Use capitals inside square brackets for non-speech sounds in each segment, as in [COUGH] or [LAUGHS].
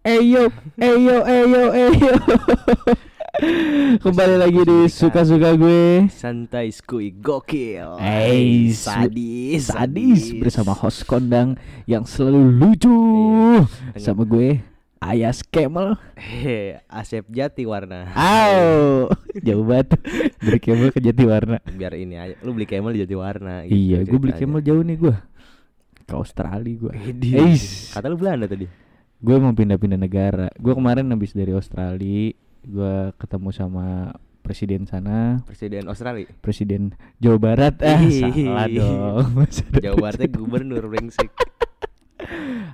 Eyo, eyo, eyo, eyo. Kembali lagi di suka-suka gue. Santai skui gokil. Eh, sadis, sadis bersama host kondang yang selalu lucu Iya. sama gue Ayas Kemal. Hehe, Asep Jati warna. Aw, jauh banget dari Kemal ke Jatiwarna. Biar ini aja. Lu beli Camel di Jati warna. Iya, gue beli. Kemal jauh nih gue ke Australia gue. Eis. Kata lu Belanda tadi. Gue mau pindah-pindah negara. Gue kemarin habis dari Australia, gue ketemu sama presiden sana, Presiden Australia. presiden Jawa Barat. Ah, salah dong. [LAUGHS] Jawa Baratnya gubernur brengsek.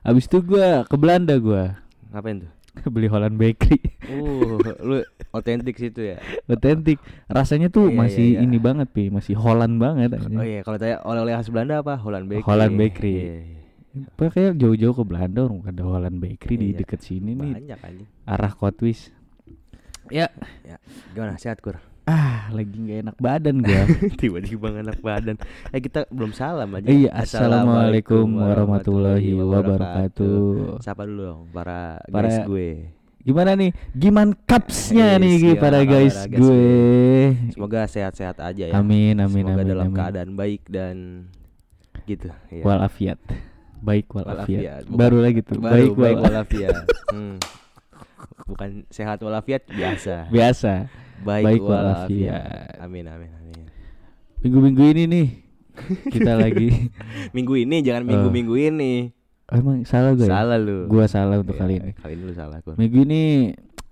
Habis itu gue ke Belanda gue Ngapain tuh? [LAUGHS] beli Holland Bakery. Uh, lu otentik situ ya. [LAUGHS] Otentik. Rasanya tuh Iya, masih iya, iya. ini banget, Pi. Masih Holland banget. Oh iya, kalau tanya oleh-oleh khas Belanda apa? Holland Bakery. Holland Bakery. Iya, iya. Pakai jauh-jauh ke Belanda orang ada Holland Bakery di Iya. deket sini nih Banyak aja. arah Kotwis. Ya, Ya, gimana sehat kur? Ah lagi nggak enak badan gua. [LAUGHS] Tiba-tiba nggak enak badan. Eh kita belum salam aja. iya, assalamualaikum warahmatullahi wabarakatuh. Sapa dulu dong para, Para- guys gue. Gimana nih? Gimana capsnya Yes, nih Gi, gimana para guys guys gue? Semoga sehat-sehat aja ya. Amin, amin, Semoga amin, dalam amin. keadaan baik dan gitu. Iya. Walafiat. Baik walafiat. Walafiat. Baru lagi tuh. Baru, baik, baik walafiat. walafiat. Hmm. Bukan sehat walafiat biasa. Biasa. Baik, Baik walafiat. Amin amin amin. Minggu-minggu ini nih kita [LAUGHS] lagi Minggu ini jangan minggu-minggu ini. emang salah gue. ya? Salah lu. Gua salah untuk Iya, kali ini. Kali ini lu salah, Kur. Minggu ini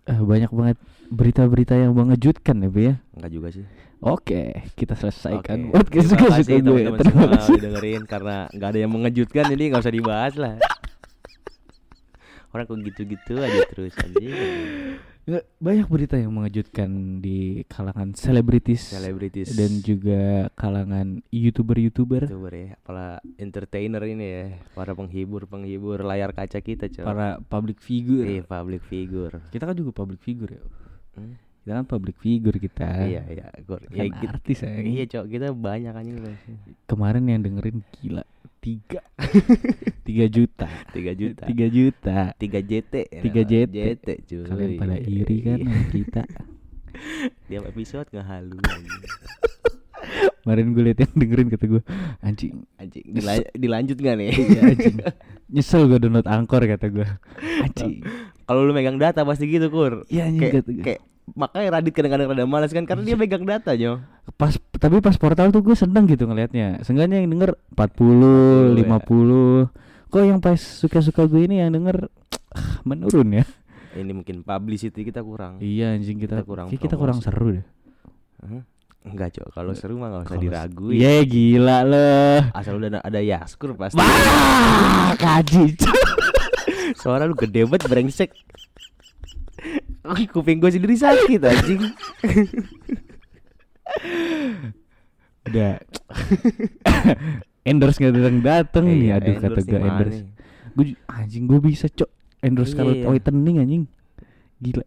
eh, banyak banget berita-berita yang mengejutkan ya, Bu ya. Enggak juga sih. Oke, kita selesaikan Oke. podcast Terima kasih gue. teman-teman semua udah dengerin karena nggak ada yang mengejutkan jadi nggak usah dibahas lah. [LAUGHS] Orang kok gitu-gitu aja terus anjing. Nggak, banyak berita yang mengejutkan di kalangan selebritis Selebritis dan juga kalangan youtuber-youtuber, youtuber ya, para entertainer ini ya, para penghibur-penghibur layar kaca kita, coy. para public figure. Iya, public figure. Kita kan juga public figure ya. Hmm? Kita kan public figure kita. Iya, iya. Kan Ya, kita- artis ya. Iya, Cok, kita banyak anjing Kemarin yang dengerin gila tiga [LAUGHS] tiga juta 3 juta. tiga juta 3 JT. ya, 3 JT. JT, cuy. kalian pada iri kan Iya. kita [LAUGHS] Tiap episode ngehalu anjing. kemarin gue liat yang dengerin kata gue anjing Anjing, dila- dilanjut gak nih? iya anjing nyesel gue download angkor kata gue anjing Kalau lu megang data pasti gitu, Kur. iya anjing gue kayak makanya Radit kadang-kadang rada malas kan karena dia megang data, Jo. pas tapi pas portal tuh gue seneng gitu ngelihatnya seenggaknya yang denger 40 ya. 50 kok yang pas suka-suka gue ini yang denger ah, menurun ya Ini mungkin publicity kita kurang. iya anjing kita Kita kurang kayak kita kurang seru deh Hah? Enggak, Cok. Kalau seru mah gak usah diraguin. iya gila loh Asal udah ada Yaskur pasti. Wah, kaji. Suara lu gede banget brengsek. Kuping gue sendiri sakit anjing. Udah. endorse nggak datang datang nih, Iya, aduh kata gue endorse. Gue anjing gue bisa cok endorse Iya, Scarlett iya. Whitening anjing. Gila.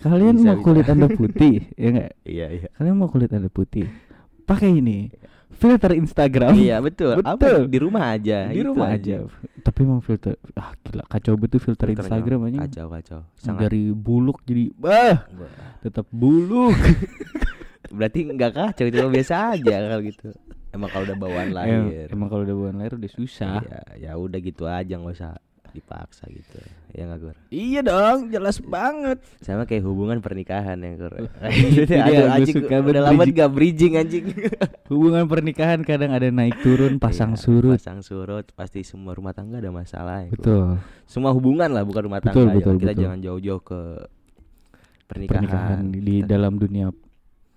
Kalian Bisa, mau bisa. kulit anda putih, [LAUGHS] ya enggak? Iya, iya. Kalian mau kulit anda putih? Pakai ini filter Instagram. Iya, betul. Apa Betul. di rumah aja. Di itu rumah aja. Tapi emang filter ah gila kacau betul filter Filternya Instagram anjing. Kacau, kacau. Dari buluk jadi bah, tetap buluk. [LAUGHS] Berarti enggak kacau, cuma biasa aja kalau gitu. Emang kalau udah bawaan lahir. emang kalau udah bawaan lahir udah susah. Ya, ya udah gitu aja nggak usah dipaksa gitu. Ya nggak Gur? Iya dong, jelas banget. Sama kayak hubungan pernikahan ya Gur. [LAUGHS] Dia, Aduh, gua anjing, udah lama gak bridging anjing. [LAUGHS] Hubungan pernikahan kadang ada naik turun, pasang Iya, surut. Pasang surut pasti semua rumah tangga ada masalah ya. Betul. Semua hubungan lah bukan rumah Betul, tangga. betul, Jangan- kita betul. jangan jauh-jauh ke pernikahan. Pernikahan di Kita- dalam dunia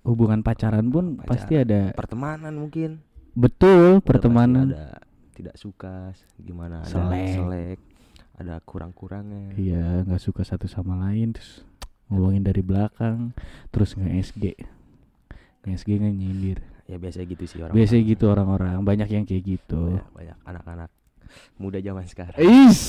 hubungan pacaran pun Pacaran. pasti ada pertemanan mungkin. betul pertemanan. ada tidak suka gimana ada Selek. Ada kurang-kurangnya Iya, nggak suka satu sama lain terus ngomongin dari belakang, terus nge SG. Nge SG nggak nyindir. ya biasa gitu sih orang Biasanya gitu orang-orang, banyak yang kayak gitu. banyak, banyak anak-anak muda zaman sekarang Is,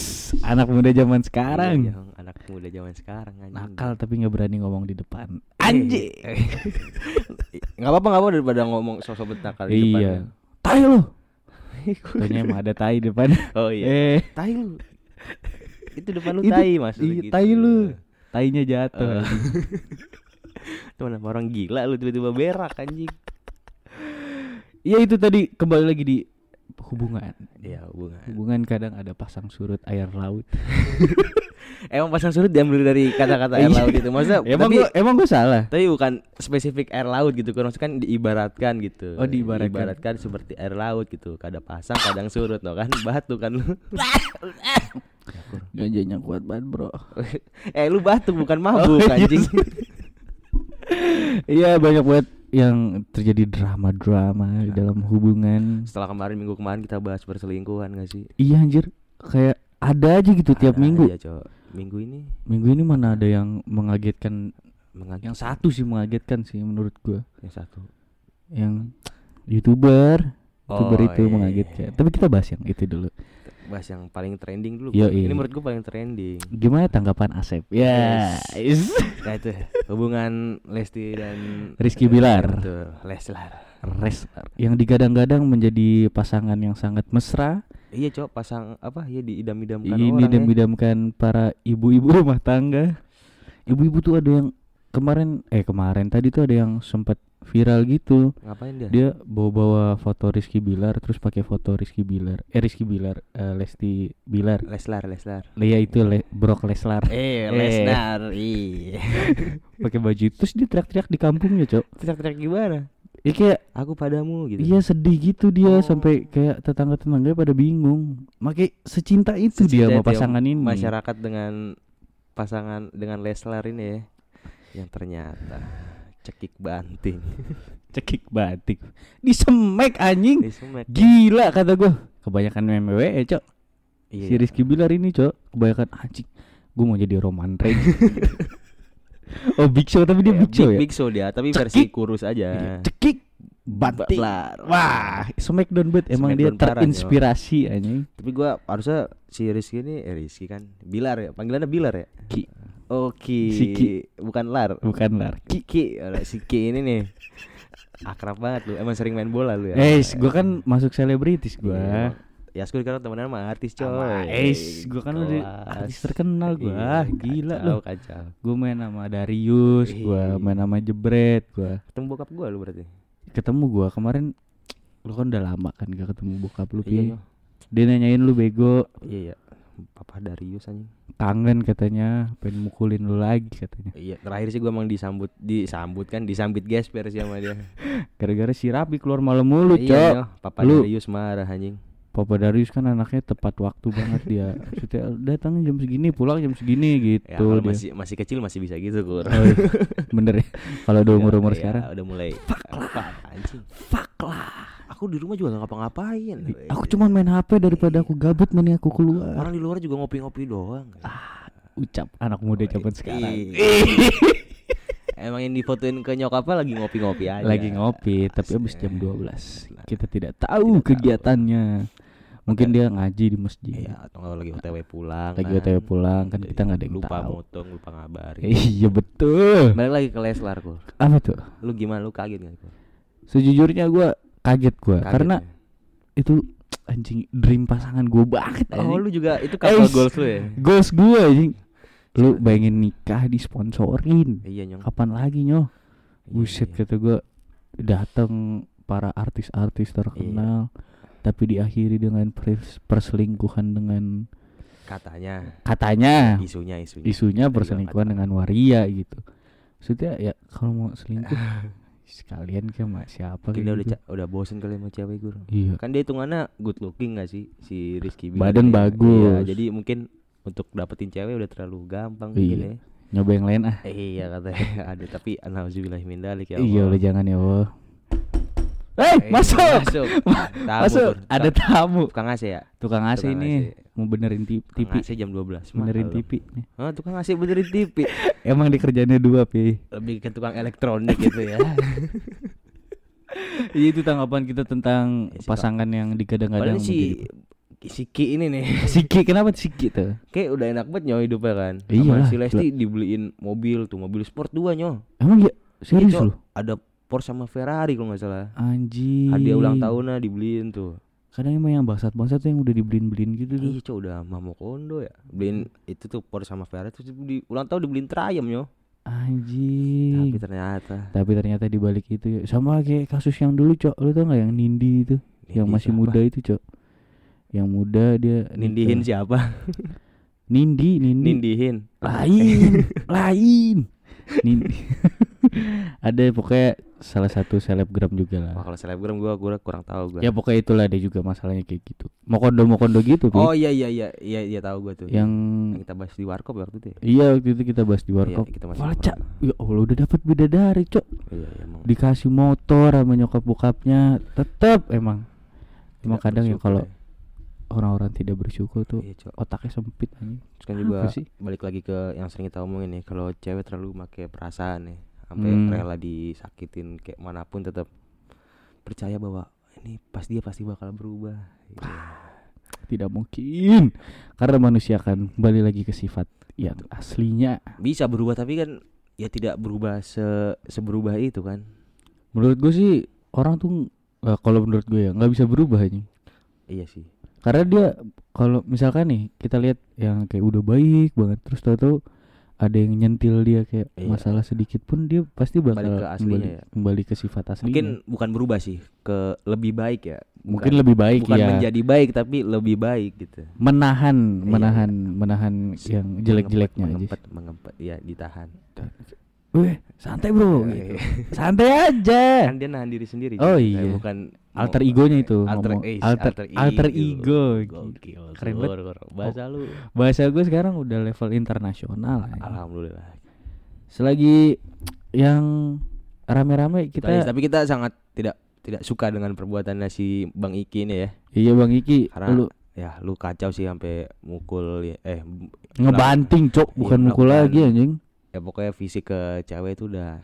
anak muda zaman sekarang. Iya, yang anak muda zaman sekarang anjing. Nakal tapi nggak berani ngomong di depan. anjing [LAUGHS] nggak apa-apa nggak apa daripada ngomong sosok nakal di depan Iya. ya. Tai lo. [LAUGHS] Taunya emang ada tai depan. oh iya. Eh, Tai lu. Itu depan lu Itu- tai mas. iya, tai lu. tainya jatuh. Eh. [LAUGHS] Tuh nama orang gila lu tiba-tiba berak anjing. Iya itu tadi kembali lagi di hubungan. Iya hubungan. Hubungan kadang ada pasang surut air laut. [LAUGHS] Emang pasang surut diambil dari kata-kata air Iya. laut itu. Maksudnya [LAUGHS] emang tapi gua emang gua salah. tapi bukan spesifik air laut gitu kan maksudnya kan diibaratkan gitu. Oh, diibaratkan. Diibaratkan seperti air laut gitu. Kadang pasang, kadang surut no kan. Batu kan lu. Ganjanya kuat banget, Bro. [LAUGHS] eh lu batuk bukan mabuk Oh, iya, anjing. Iya, banyak banget yang terjadi drama-drama di dalam hubungan. Setelah kemarin minggu kemarin kita bahas perselingkuhan gak sih? Iya anjir, kayak ada aja gitu tiap Ada minggu. aja, Cok. Minggu ini Minggu ini mana ada yang mengagetkan? mengaget Yang satu sih mengagetkan sih menurut gua. yang satu. Yang youtuber, youtuber Oh, itu iya. mengagetkan. Tapi kita bahas yang itu dulu. Bahas yang paling trending dulu. Yo, iya. Ini menurut gua paling trending. Gimana tanggapan Asep? Ya, Yes. Nah itu hubungan Lesti dan Rizky Bilar. Betul, Leslar. Res yang digadang-gadang menjadi pasangan yang sangat mesra, Iya, Cok, pasang apa ya diidam-idamkan ini orang ya. idam-idamkan para ibu-ibu rumah tangga. Ibu-ibu tuh ada yang kemarin eh kemarin tadi tuh ada yang sempat viral gitu. Ngapain dia? Dia bawa-bawa foto Rizky Bilar terus pakai foto Rizky Bilar. Eh Rizky Bilar, eh, Lesti Bilar. Leslar, Leslar. Iya itu le Brock Leslar. Eh, Eh. Lesnar. Iya. [LAUGHS] pakai baju terus dia teriak-teriak di kampungnya, Cok. Teriak-teriak gimana? Ya kayak Aku padamu gitu. Iya sedih gitu dia Oh. sampai kayak tetangga-tetangga pada bingung. Makai secinta itu dia Secinta sama itu pasangan ini. Masyarakat dengan pasangan dengan Leslar ini ya. Yang ternyata cekik banting. [LAUGHS] Cekik batik. Disemek anjing. Di Sumet. Gila kata gua. Kebanyakan WWE, Cok. Iya. Si Rizky Bilar ini, Cok. Kebanyakan anjing. Gua mau jadi Roman Reigns. [LAUGHS] oh, Big Show tapi dia Iya, Big Show ya. Big Show dia, tapi Cekik. versi kurus Iya, aja. Cekik batik. Wah, Smackdown bet emang dia Smackdown parah, terinspirasi anjing. Tapi gua harusnya si Rizky ini eh Rizky kan Bilar ya, panggilannya Bilar ya. Ki. Oke. Si Ki. Bukan Lar. Bukan lar. Ki Ki, Ada si Ki ini nih. Akrab banget lu. Emang sering main bola lu ya. Eh, gua kan masuk selebritis Iya, gua. emang. Ya, aku kan temenan sama artis coy. Ais, gua kan udah artis terkenal gua. Iya, Gila kacau, lu. Kacau. Gue main sama Darius, gua main sama Jebret, gua Ketemu bokap gua lu berarti. ketemu gua kemarin lu kan udah lama kan gak ketemu bokap lu Iya, Pi. iya. Dia nanyain lu bego, Iya, iya. Papa Darius anjing. kangen katanya, pengen mukulin lu lagi katanya. Iya, terakhir sih gua emang disambut disambut kan disambit gesper sih sama dia. [LAUGHS] Gara-gara si Rapi keluar malam mulu, Iya, Cok. iya. Papa Lu- Darius marah anjing. Papa Darius kan anaknya tepat waktu banget dia. [LAUGHS] Maksudnya datang jam segini, pulang jam segini gitu. Ya, kalau dia. masih masih kecil masih bisa gitu, Kur. Oh, iya. Bener ya. Kalau udah umur-umur Iya, sekarang. udah mulai fuck lah anjing. Fuck lah. Aku di rumah juga gak ngapa-ngapain. Aku cuma main HP daripada aku gabut mending aku keluar. Orang di luar juga ngopi-ngopi doang. Ucap anak muda zaman sekarang. Iya. [LAUGHS] Emang yang difotoin ke nyokapnya lagi ngopi-ngopi aja. Lagi ngopi, tapi habis jam 12. Lah. Kita tidak tahu Tidak tahu. kegiatannya. Mungkin dia ngaji di masjid. Iya, atau lagi OTW pulang. Lagi kan. OTW pulang, kan kita nggak ada yang lupa tahu. motong, lupa ngabarin. Iya betul. Balik lagi ke Leslar, Kur. Apa tuh? Lu gimana? Lu kaget gak? Sejujurnya gua kaget gua Kaget karena ya? itu anjing dream pasangan gua banget Oh, anjing. lu juga itu couple Eh, goals lu ya? Goals gua anjing. Lu bayangin nikah disponsorin. Iya, Nyong. Kapan lagi nyoh? Iya, Buset iya. kata gua datang para artis-artis terkenal tapi diakhiri dengan pers- perselingkuhan dengan Katanya katanya isunya isunya. isunya perselingkuhan dengan waria gitu. Maksudnya ya kalau mau selingkuh [LAUGHS] sekalian ke sama siapa Mungkin dia udah gitu. udah bosen kali sama cewek gue. Iya. Kan dia hitungannya good looking gak sih si Rizky Bilar Badan ya? bagus. Iya, jadi mungkin untuk dapetin cewek udah terlalu gampang mungkin Iya. ya. Nyoba yang lain ah. Iya katanya [LAUGHS] ada tapi anauzubillahi min dalik ya Iya udah jangan ya Allah. Hei, Eh, masuk. Masuk. [LAUGHS] Tamu, Masuk. Ada tamu. tukang AC ya? Tukang AC Tukang ini mau benerin ti- Tukang TV. AC jam 12. Benerin. TV. nih. Oh, tukang AC benerin TV. [LAUGHS] Emang dikerjainnya dua, Pi. Lebih ke tukang elektronik gitu ya. [LAUGHS] Iya itu tanggapan kita tentang Ya, si pasangan yang digadang-gadang si si Ki ini nih [LAUGHS] Siki kenapa Siki tuh? kayak udah enak banget nyoy hidupnya kan. Sama si Lesti dibeliin mobil tuh, mobil sport dua nyoh. Emang ya serius Iya, lu? Ada Porsche sama Ferrari kalau nggak salah. Anjing. Hadiah ulang tahunnya dibeliin tuh. Kadang emang yang bangsat-bangsat tuh yang udah dibeliin-beliin gitu tuh. Iya cok udah mamo kondo ya. Beliin itu tuh Porsche sama Ferrari Terus di ulang tahun dibeliin Triumph yo. Anjing. Tapi ternyata. Tapi ternyata dibalik itu ya sama kayak kasus yang dulu cok. Lu tau nggak yang Nindi itu? Yang Nindi masih siapa? muda itu cok. Yang muda dia [LAUGHS] Nindihin nikah. siapa? Nindi Nindi. Nindihin. Lain. [LAUGHS] Lain. Nindi [LAUGHS] ada pokoknya salah satu selebgram juga lah Wah kalau selebgram gua gua kurang tahu gua. ya pokoknya itulah dia juga masalahnya kayak gitu mau kondo mau kondo gitu. Oh iya iya iya iya iya tahu gua tuh. yang Yang kita bahas di warkop waktu itu ya. iya waktu itu kita bahas di warkop Iya, kita masih Wah. Cak, ya Allah udah dapat bidadari cok Iya iya emang. dikasih motor sama nyokap bokapnya tetep emang emang Tidak kadang ya kalau orang-orang tidak bersyukur tuh Iya, otaknya sempit anjing Terus kan juga sih? balik lagi ke yang sering kita omongin nih kalau cewek terlalu pakai perasaan nih sampai Hmm. rela disakitin kayak mana pun tetap percaya bahwa ini pas dia pasti bakal berubah. Iya. tidak mungkin karena manusia akan kembali lagi ke sifat yang aslinya Bisa berubah tapi kan ya tidak berubah se seberubah itu kan. menurut gue sih orang tuh eh, kalau menurut gue ya nggak bisa berubah anjing Iya sih. karena dia kalau misalkan nih kita lihat yang kayak udah baik banget terus tahu-tahu ada yang nyentil dia kayak Iya. masalah sedikit pun dia pasti bakal Balik ke aslinya kembali, ya. kembali ke sifat aslinya Mungkin bukan berubah sih ke lebih baik ya. mungkin Bukan- lebih baik bukan ya menjadi baik tapi lebih baik gitu. menahan Iya, menahan menahan yang jelek-jeleknya aja mengempet, mengempet, ya ditahan. Weh, santai bro. Iya, gitu. Santai aja. kan dia nahan diri sendiri Oh Cok. iya. Bukan Alter egonya itu alter, ngomong. eh, alter, alter ego. Gokil, Keren banget. Bahasa lu Bahasa gue sekarang udah level internasional. anjing. alhamdulillah Selagi yang rame-rame kita tapi kita sangat tidak tidak suka dengan perbuatannya si Bang Iki ini ya iya Bang Iki Karena lu ya lu kacau sih sampai mukul ya- eh ngebanting cok Iya, bukan mukul melakukan- lagi anjing. Ya pokoknya fisik ke cewek itu udah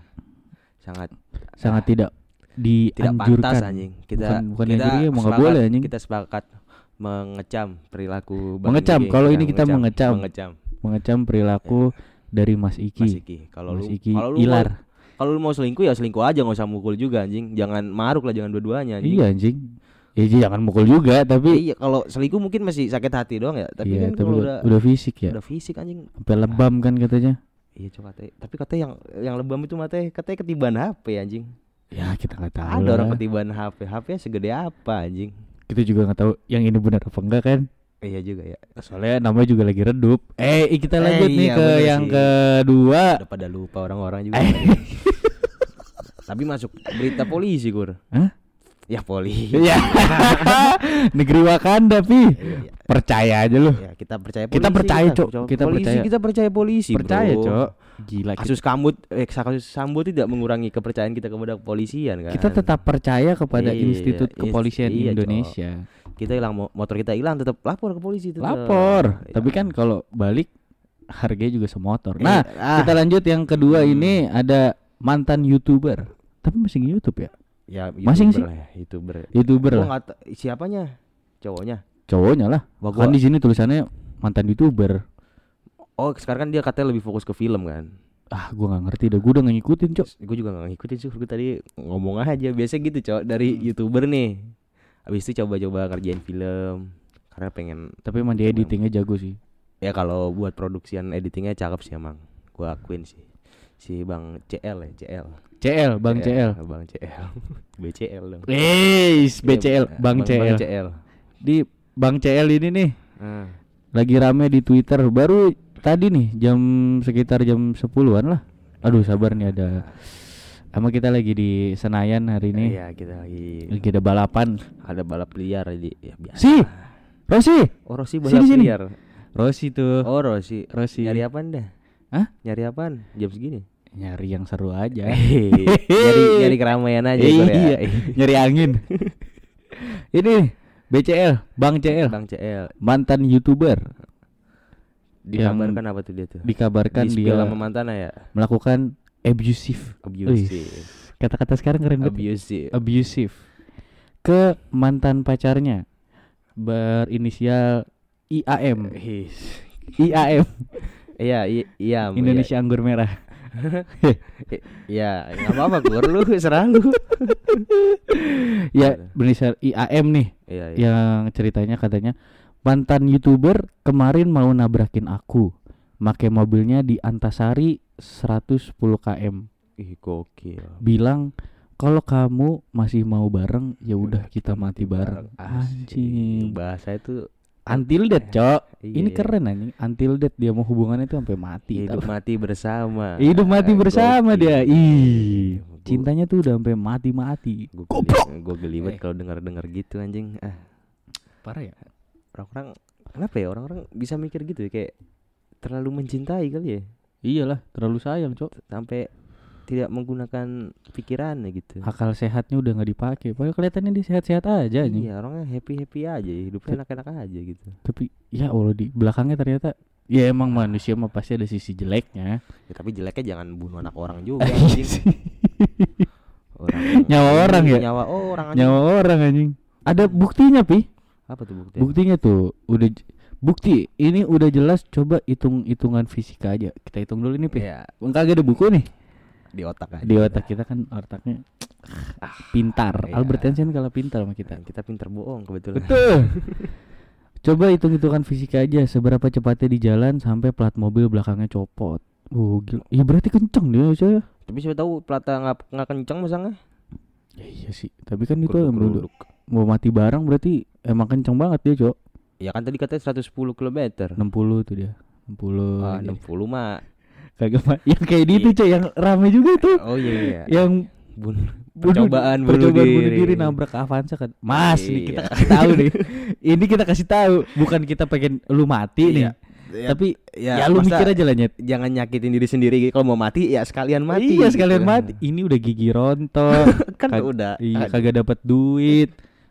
sangat Sangat tidak tidak dianjurkan. pantas anjing kita Bukan- bukan kita emang nggak sepakat- boleh, anjing. kita sepakat mengecam perilaku Bang Mengecam, Iki. kalau Ya, ini kita mengecam. mengecam Mengecam perilaku dari Mas Iki. Mas Iki kalau lu Iki kalau lu mau- Ilar. kalau lu mau selingkuh ya selingkuh aja nggak usah mukul juga anjing jangan maruk lah jangan dua-duanya anjing Iya anjing. Ya iya, jangan mukul juga tapi iya kalau selingkuh mungkin masih sakit hati doang ya tapi iya, kan tapi udah udah fisik ya. udah fisik anjing Sampai lebam kan katanya. Iya coba katanya tapi katanya yang yang lebam itu matanya katanya ketiban HP anjing Ya kita nggak tahu. ada orang ketiban HP HP segede apa anjing Kita juga nggak tahu yang ini benar apa enggak kan. iya juga ya Soalnya namanya juga lagi redup. Eh kita Eh, lanjut nih iya, ke yang sih. kedua. udah pada lupa orang-orang juga Eh. tapi masuk berita polisi kur Hah? Ya polisi Iya. [LAUGHS] Negeri Wakanda pi. Iya, Percaya aja lu. ya, kita percaya polisi Kita percaya, Cok. Kita polisi percaya. kita percaya polisi Percaya. Cok. Gila kita, kasus kambut eh kasus sambo tidak mengurangi kepercayaan kita kepada kepolisian kan kita tetap percaya kepada Iya, Institut iya, Kepolisian iya. Indonesia. kita hilang mo- motor kita hilang tetap lapor ke polisi tetap. Lapor. Ya. Tapi kan kalau balik harganya juga semotor. Eh, Nah, ah, kita lanjut yang kedua Hmm. ini ada mantan YouTuber. Tapi masih nge-YouTube ya? Ya masing YouTuber lah ya, youtuber YouTuber Gua lah. siapanya cowoknya Cowoknya lah. Wah, Kan gua- di sini tulisannya mantan YouTuber. oh sekarang kan dia katanya lebih fokus ke film kan Ah, gua nggak ngerti dah. Gua udah nggak ngikutin, Cok. gue juga gak ngikutin sih gue tadi ngomong aja biasa gitu cowok dari youtuber nih habis itu coba-coba kerjain film karena pengen Tapi emang dia editingnya jago sih. ya kalau buat produksian editingnya cakep sih emang gue akuin sih si bang CL ya CL CL, Bang CL. bang CL [LAUGHS] BCL dong Weis, BCL, Iya, Bang CL. Bang CL Di Bang CL ini nih Ah, lagi rame di Twitter. Baru tadi nih jam sekitar jam 10-an lah. Aduh, sabar nih ada sama kita lagi di Senayan hari ini. iya kita lagi Lagi ada balapan. ada balap liar di ya biasa Si, Rosi, oh Rosi balap sini. liar Rosi tuh. oh Rosi Rosi. nyari apaan dah Hah? nyari apaan jam segini Nyari yang seru aja. [LAUGHS] nyari nyari keramaian aja Eh, Kur, ya. iya, nyari angin. [LAUGHS] ini BCL, Bang CL, Bang CL mantan YouTuber. Dikabarkan apa tuh dia tuh? dikabarkan di dia sama mantannya ya? melakukan abusive. abusive. Kata-kata sekarang keren banget. abusive. Abusive. Ke mantan pacarnya. Berinisial IAM. IAM iya iya. Indonesia Anggur Merah [LAUGHS] ya nggak apa-apa Gur lu serah lu. [LAUGHS] Ya berinisial IAM nih iya iya. yang ceritanya katanya mantan youtuber kemarin mau nabrakin aku make mobilnya di Antasari 110 km ih gokil. Bilang kalau kamu masih mau bareng ya udah kita mati bareng. anjing. Bahasa itu until death cok. Iya, ini iya. keren anjing. Until death dia mau hubungannya itu sampai mati hidup tau. mati bersama. Hidup mati bersama Gokil. dia. Ih Gua- cintanya tuh udah sampai mati mati Gue geli, gue geli banget kalau dengar-dengar gitu anjing. Ah, parah ya? Orang-orang kenapa ya orang-orang bisa mikir gitu ya? Kayak terlalu mencintai kali ya? Iyalah terlalu sayang cok. Sampai tidak menggunakan pikirannya gitu. akal sehatnya udah nggak dipakai padahal kelihatannya dia sehat-sehat aja Iya, orangnya happy-happy aja, hidupnya enak-enak aja gitu. tapi ya Allah di belakangnya ternyata ya emang manusia mah pasti ada sisi jeleknya Ya, tapi jeleknya jangan bunuh anak orang [LAUGHS] juga anjing. Orang, [LAUGHS] Nyawa orang ya? Nyawa orang anjing. nyawa orang anjing ada buktinya pi Apa tuh bukti? buktinya tuh udah bukti ini udah jelas coba hitung hitungan fisika aja kita hitung dulu nih pi Ya, kagak ada buku nih di otak aja. di otak kita kan otaknya pintar Iya. Albert Einstein kalah pintar sama kita Kita pinter bohong kebetulan. betul [LAUGHS] coba hitung hitungan fisika aja seberapa cepatnya di jalan sampai plat mobil belakangnya copot Oh, gila. Ya berarti kenceng dia saya. Tapi siapa tahu pelata nggak nggak kencang masangnya. Ya iya sih. Tapi kan itu yang Geruduk-geruduk. mau mati bareng berarti emang kenceng banget dia, Cok. Ya kan tadi katanya 110 km. 60 tuh dia. 60. Ah, aja. 60 mah. Kagak mah. Yang kayak di itu, Cok, yang rame juga tuh. Oh iya iya. Yang Bun percobaan bunuh percobaan diri. bunuh diri nabrak Avanza kan. Mas, nih kita Iya. kasih tahu nih. Ini kita kasih tahu, bukan kita pengen lu mati nih. Iya. Ya, Tapi ya, ya, lu mikir aja lah nyet. jangan nyakitin diri sendiri gitu. Kalau mau mati ya sekalian mati. Iya gitu. sekalian mati. Ini udah gigi rontok. [LAUGHS] kan Kag- udah. iya, Aduh, kagak dapat duit.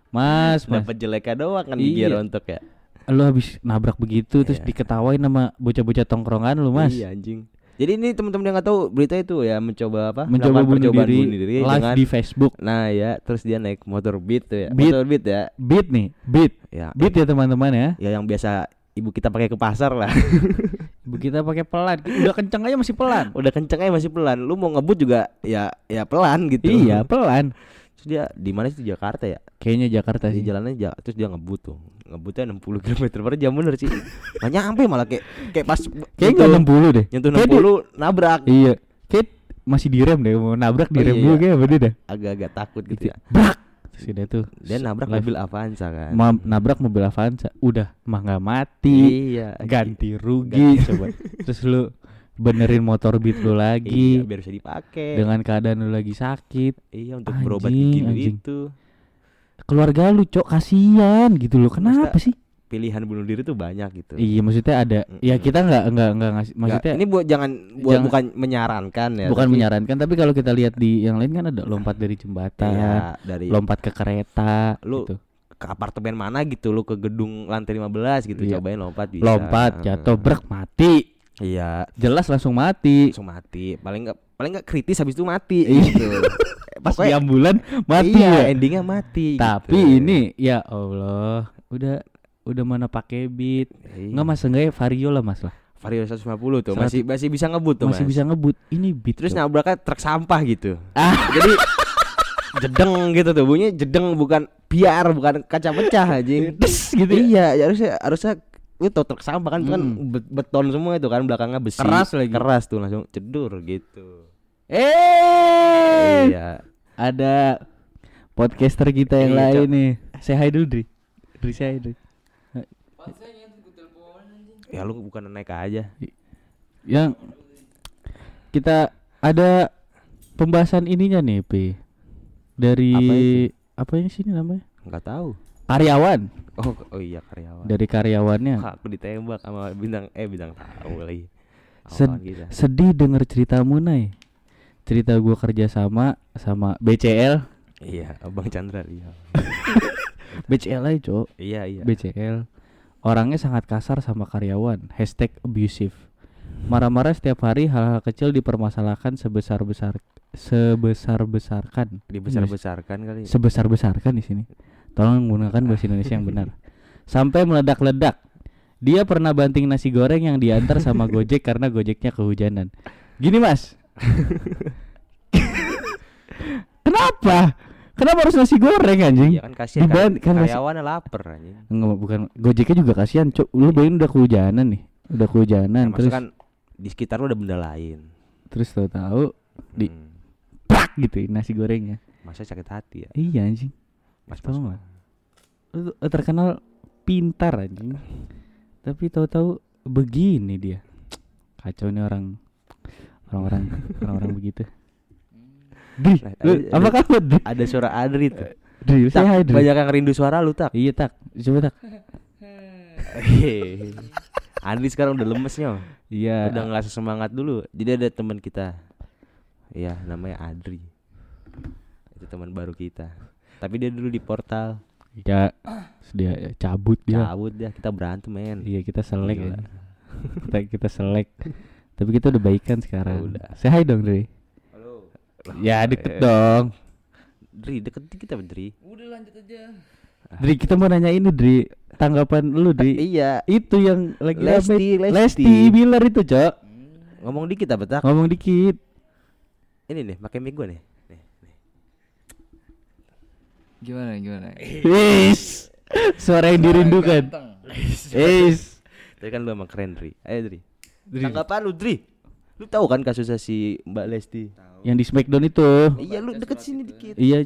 Mas, mas. dapat jeleknya doang kan Iya. gigi rontok ya. Lu habis nabrak begitu terus Iya. diketawain sama bocah-bocah tongkrongan lu, Mas. Iya anjing. Jadi ini teman-teman yang nggak tahu berita itu ya mencoba apa? Mencoba bunuh diri, bunuh diri live dengan di Facebook. Nah ya, terus dia naik motor Beat tuh ya. Beat. Motor Beat ya. Beat nih, beat. Ya. Beat ya teman-teman ya. Ya yang biasa ibu kita pakai ke pasar lah. [LAUGHS] Ibu kita pakai pelan. Udah kenceng aja masih pelan. Udah kenceng aja masih pelan. Lu mau ngebut juga ya ya pelan gitu. Iya, pelan. Terus dia di mana sih Jakarta ya? Kayaknya Jakarta Di sih. jalannya ja- terus dia ngebut tuh. Ngebutnya 60 km per jam bener sih. Gak nyampe malah kayak kayak pas Kayaknya enggak 60 deh. nyentuh Kayak dia- 60 nabrak. Iya. Kayak masih direm deh mau nabrak Oh, direm iya, dulu iya. kayak dah. Agak-agak takut gitu Gitu. ya. Brak. Udah tuh. Dia nabrak live. mobil Avanza kan. Ma- nabrak mobil Avanza. Udah mah nggak mati. Iya. Ganti rugi coba. Terus lu benerin motor beat lu [LAUGHS] Iya, lagi biar bisa dipakai. dengan keadaan lu lagi sakit. Iya untuk Anjing, berobat gigi lu itu. Keluarga lu, Cok, kasihan gitu loh. Kenapa sih? Pilihan bunuh diri tuh banyak gitu. Iya, maksudnya ada. Ya kita nggak nggak nggak ngasih. Maksudnya ini buat jangan buat jangan- bukan menyarankan ya. bukan tapi- menyarankan, tapi kalau kita lihat di yang lain kan ada lompat dari jembatan, Iya, dari lompat ke kereta, Lu gitu. ke apartemen mana gitu lu ke gedung lantai 15 gitu Iya. cobain lompat bisa. lompat jatuh brek mati. Iya, Jelas langsung mati. langsung mati. Paling enggak paling enggak kritis habis itu mati Iya. gitu. [LAUGHS] Pas di Pokoknya- ambulan mati iya, ya. endingnya mati. Tapi gitu. ini ya Allah, udah udah mana pakai beat. Iya. Enggak Mas, enggak Vario lah Mas lah. Vario 150 tuh Seratus- masih masih bisa ngebut tuh Masih Mas. bisa ngebut. Ini beat. Terus Cok. nabraknya truk sampah gitu. Ah. Jadi jedeng gitu tuh bunyinya jedeng bukan biar bukan kaca pecah anjing. Des gitu ya. Iya, ya harusnya harusnya tau truk sampah kan itu kan Mm. bet- beton semua itu kan belakangnya besi. Keras lagi. Keras tuh langsung cedur gitu. Eh, Iya. ada podcaster kita yang Iya, lain Cok. nih. Say hi dulu, Dri. Dri say hi, Dri. Ya lu bukan naik aja. Yang kita ada pembahasan ininya nih, P. Dari Apa itu? ini sini namanya? Enggak tahu. Karyawan. Oh, oh iya karyawan. Dari karyawannya. Kak, aku ditembak sama bintang eh bintang tamu lagi. Sed- kita. sedih denger ceritamu, Nay. Cerita gua kerja sama sama BCL. Iya, Abang Chandra iya. [LAUGHS] BCL aja, Cok. Iya, iya. BCL orangnya sangat kasar sama karyawan hashtag abusive marah-marah setiap hari hal-hal kecil dipermasalahkan sebesar besar sebesar besarkan Dibesar-besarkan kali. sebesar besarkan di sini tolong menggunakan bahasa Indonesia yang benar sampai meledak-ledak dia pernah banting nasi goreng yang diantar sama Gojek karena Gojeknya kehujanan gini mas [LAUGHS] Kenapa? Kenapa harus nasi goreng anjing? Ya kan kasihan Diban- kan, kasih- karyawannya lapar anjing. Enggak, bukan Gojeknya juga kasihan, Cok. Lu bayangin udah kehujanan nih. Udah kehujanan Nah, terus kan di sekitar lu ada benda lain. terus tahu-tahu Di- Hmm. prak gitu nasi gorengnya. Masa sakit hati ya. Iya anjing. Mas tuh terkenal pintar anjing. Tapi tahu-tahu begini dia. Kacau nih orang orang-orang [LAUGHS] orang-orang begitu. Dri, Nah, lu ada- apa kabar Dri? Ada suara Adri tuh. Dri, Tak, saya banyak yang rindu suara lu tak. Iya tak, coba tak. [LAUGHS] Adri sekarang udah lemesnya. Iya. Udah nggak sesemangat dulu. Jadi ada teman kita. Iya, namanya Adri. Itu teman baru kita. Tapi dia dulu di portal. Ya, dia cabut dia. Cabut dia, kita berantem men. Iya kita selek ya. kita kita selek. Tapi kita udah baikan sekarang. Udah. Say hi dong Dri. Halo. Ya deket dong. Dri, deket kita Dri. Udah lanjut aja. Dri kita mau nanya ini Dri. Tanggapan lu Dri. Iya. Itu yang lagi Lesti, rame. Lesti. Lesti Bilar itu cok. Ngomong dikit apa tak? Ngomong dikit. Ini nih, pakai mic gue nih. Gimana gimana? Wis. Suara yang dirindukan. Wis. [LAUGHS] Tadi kan lu emang keren Dri. Ayo Dri. Dri. Tanggapan lu Dri. Lu tahu kan kasusnya si Mbak Lesti? Yang di Smackdown itu. Iya, lu deket sini dikit. Iya.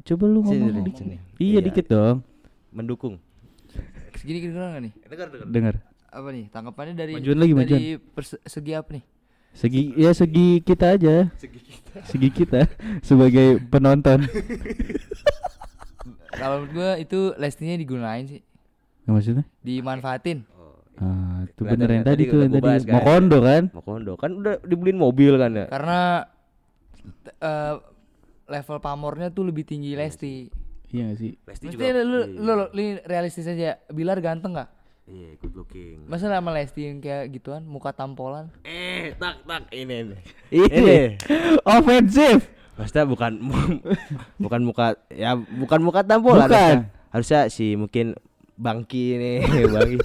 Coba lu Sini, ngomong dikit. sini. Iya Iya. dikit dong. Mendukung. Segini gak nih? Dengar, dengar. Dengar. Apa nih? Tanggapannya dari Majuan lagi, dari perse- segi apa nih? Segi ya segi kita aja. Segi kita. sebagai penonton. [LAUGHS] Kalau menurut gua itu lestinya digunain sih, Ya, maksudnya? dimanfaatin. Ah, itu bener ya, yang tadi tuh yang tadi mau kan? kondo kan? Mau kondo kan udah dibeliin mobil kan ya? Karena eh, level pamornya tuh lebih tinggi Lesti. Iya gak sih? Lesti Maksudnya lu, lu, lu, lu realistis aja. Bilar ganteng gak? Iya, good looking. Masa sama Lesti yang kayak gituan, muka tampolan? Eh, tak tak ini nih. Ini ofensif. Maksudnya bukan [LAUGHS] bukan muka ya bukan muka tampolan Bukan. harusnya, harusnya si mungkin Bangki nih, [LAUGHS] Bangki.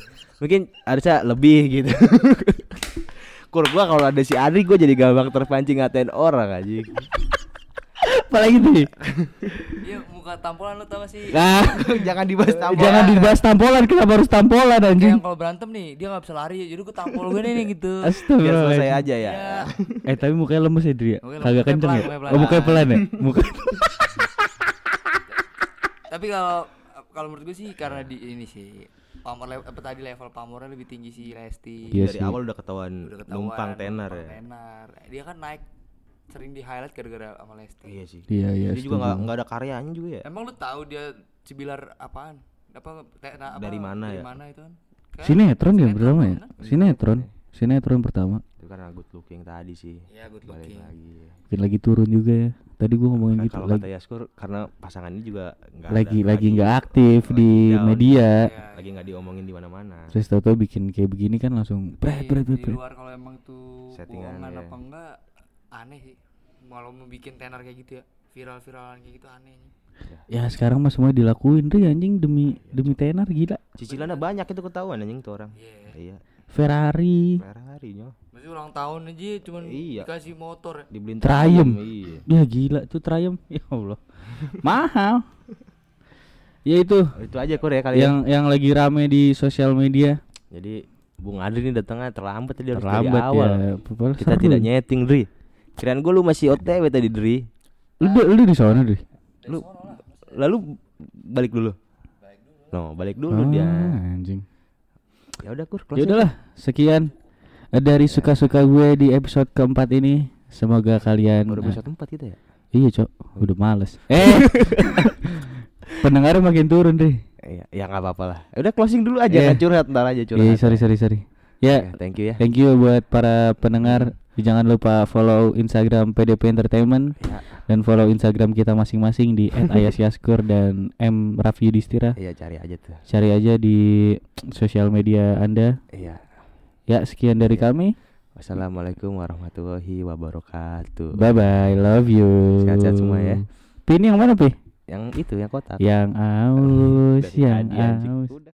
Mungkin harusnya lebih gitu. [LAUGHS] Kur gua kalau ada si Adri gua jadi gampang terpancing ngatain orang aja. Apalagi tuh. Muka tampolan lu tau gak sih? Nah, [LAUGHS] Jangan dibahas tampolan. jangan dibahas tampolan, kenapa harus tampolan Kayak anjing? yang kalau berantem nih, dia gak bisa lari, jadi gua tampol gue nih gitu. [LAUGHS] Biar selesai Astagfirullah. aja ya. Iya. [LAUGHS] Eh tapi mukanya lemes ya Dri? Mukanya Kagak kenceng mukanya ya? pelan, mukanya Oh mukanya pelan ya? Muka Tapi kalau kalau menurut gue sih karena di ini sih pamor apa tadi level pamornya lebih tinggi sih Lesti. Iya Dari sih. awal udah ketahuan Udah ketahuan, numpang tenar numpang ya. tenar. Dia kan naik sering di highlight gara-gara sama Lesti. Iya sih. Iya iya Dia juga nggak setuju. nggak ada karyanya juga ya. Emang lu tahu dia Cibilar apaan? Apa, te- nah, apa Dari mana dari ya? mana itu kan? Kan Sinetron ya pertama ya? kan? Sinetron Sinetron pertama Itu kan good looking tadi sih. Iya, good Balik looking. lagi. Mungkin lagi turun juga ya Tadi gua ngomongin Kan gitu kalau lagi kata Yaskur karena pasangannya juga nggak lagi ada, lagi nggak aktif lagi di down, media Iya, lagi nggak diomongin di mana-mana. terus tahu-tahu bikin kayak begini kan langsung bret di, bret bret di luar kalau emang tuh Settingan, ya. apa enggak aneh sih. Kalau mau bikin tenar kayak gitu ya, viral-viralan kayak gitu aneh. ya sekarang mah semua dilakuin tuh anjing demi demi tenar gila Cicilannya banyak itu ketahuan anjing tuh orang. Iya. Iya. Ferrari Ferrari nyo. Masih ulang tahun aja cuman Iya. dikasih motor ya. Dibeliin Triumph. Iya. ya gila tuh Triumph [LAUGHS] ya Allah mahal ya itu Oh, Itu aja kur ya kali ya. yang yang lagi rame di sosial media Jadi Bung Adri ini datangnya terlambat tadi harus dari terlambat awal. ya Kita seru. tidak nyeting, Dri. Kirain gue lu masih OTW tadi, Dri. lu di- lu di sana deh Lu lalu balik dulu. No, balik dulu dia. anjing Ya udah kur, ya udahlah sekian dari suka-suka gue di episode keempat ini semoga kalian Baru episode 4 kita ya. iya cok udah males eh [LAUGHS] pendengarnya makin turun deh Iya, ya nggak apa-apa lah. Ya udah closing dulu aja, Iya. nggak curhat ntar aja curhat. Iya sorry sorry sorry ya Oke, thank you ya. Thank you buat para pendengar. Jangan lupa follow Instagram PDP Entertainment Ya, dan follow Instagram kita masing-masing di [LAUGHS] @ayasyaskur dan M Raffi Yudhistira. iya cari aja tuh. Cari aja di sosial media Anda. Iya. Ya, sekian dari kami. Wassalamualaikum warahmatullahi wabarakatuh. Bye bye, love you. Sehat-sehat semua ya. Pi ini yang mana, Pi? Yang itu yang kotak. Yang aus, yang aus.